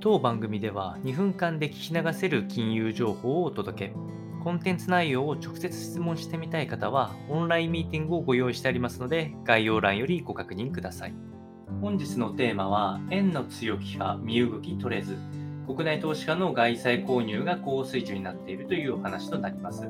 当番組では2分間で聞き流せる金融情報をお届け。コンテンツ内容を直接質問してみたい方は、オンラインミーティングをご用意してありますので、概要欄よりご確認ください。本日のテーマは、円の強気派、身動き取れず、国内投資家の外債購入が高水準になっているというお話となります。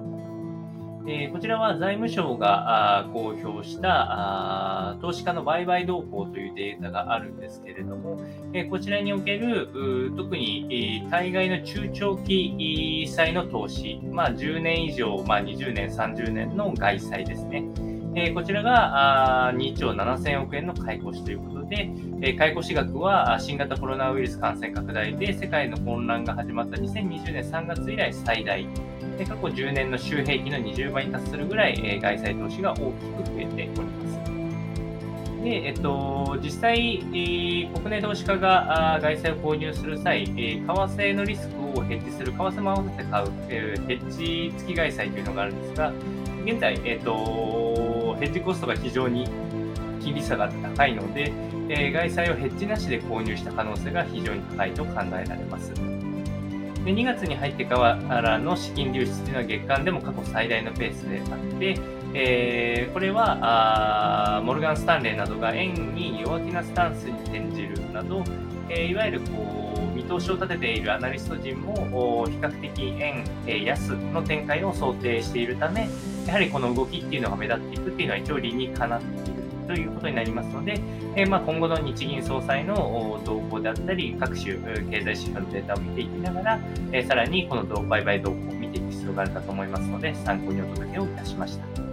えこちらは財務省が公表した投資家の売買動向というデータがあるんですけれども、えこちらにおける特に対外の中長期債の投資、まあ、10年以上、まあ、20年、30年の外債ですね。えこちらがあ2兆7000億円の買い越しということで、え買い越し額は新型コロナウイルス感染拡大で世界の混乱が始まった2020年3月以来最大。過去10年の週平均の20倍に達するぐらい、え外債投資が大きく増えております。で、えっと、実際、え国内投資家が外債を購入する際、え為替のリスクをヘッジする、為替も合わせて買う、えヘッジ付き外債というのがあるんですが、現在、えっと、ヘッジコストが非常に厳しさが高いので、え外債をヘッジなしで購入した可能性が非常に高いと考えられます。で2月に入ってからの資金流出というのは月間でも過去最大のペースであって、えー、これはルガン・スタンレーなどが円に弱気なスタンスに転じるなど、え、いわゆるこう見通しを立てているアナリスト陣も比較的円、え、安の展開を想定しているため、やはりこの動きっていうのが目立っていくっていうのは一応理にかなっているということになりますので、え、まあ、今後の日銀総裁の動向であったり、各種経済指標のデータを見ていきながら、え、さらにこの売買動向を見ていく必要があるかと思いますので、参考にお届けをいたしました。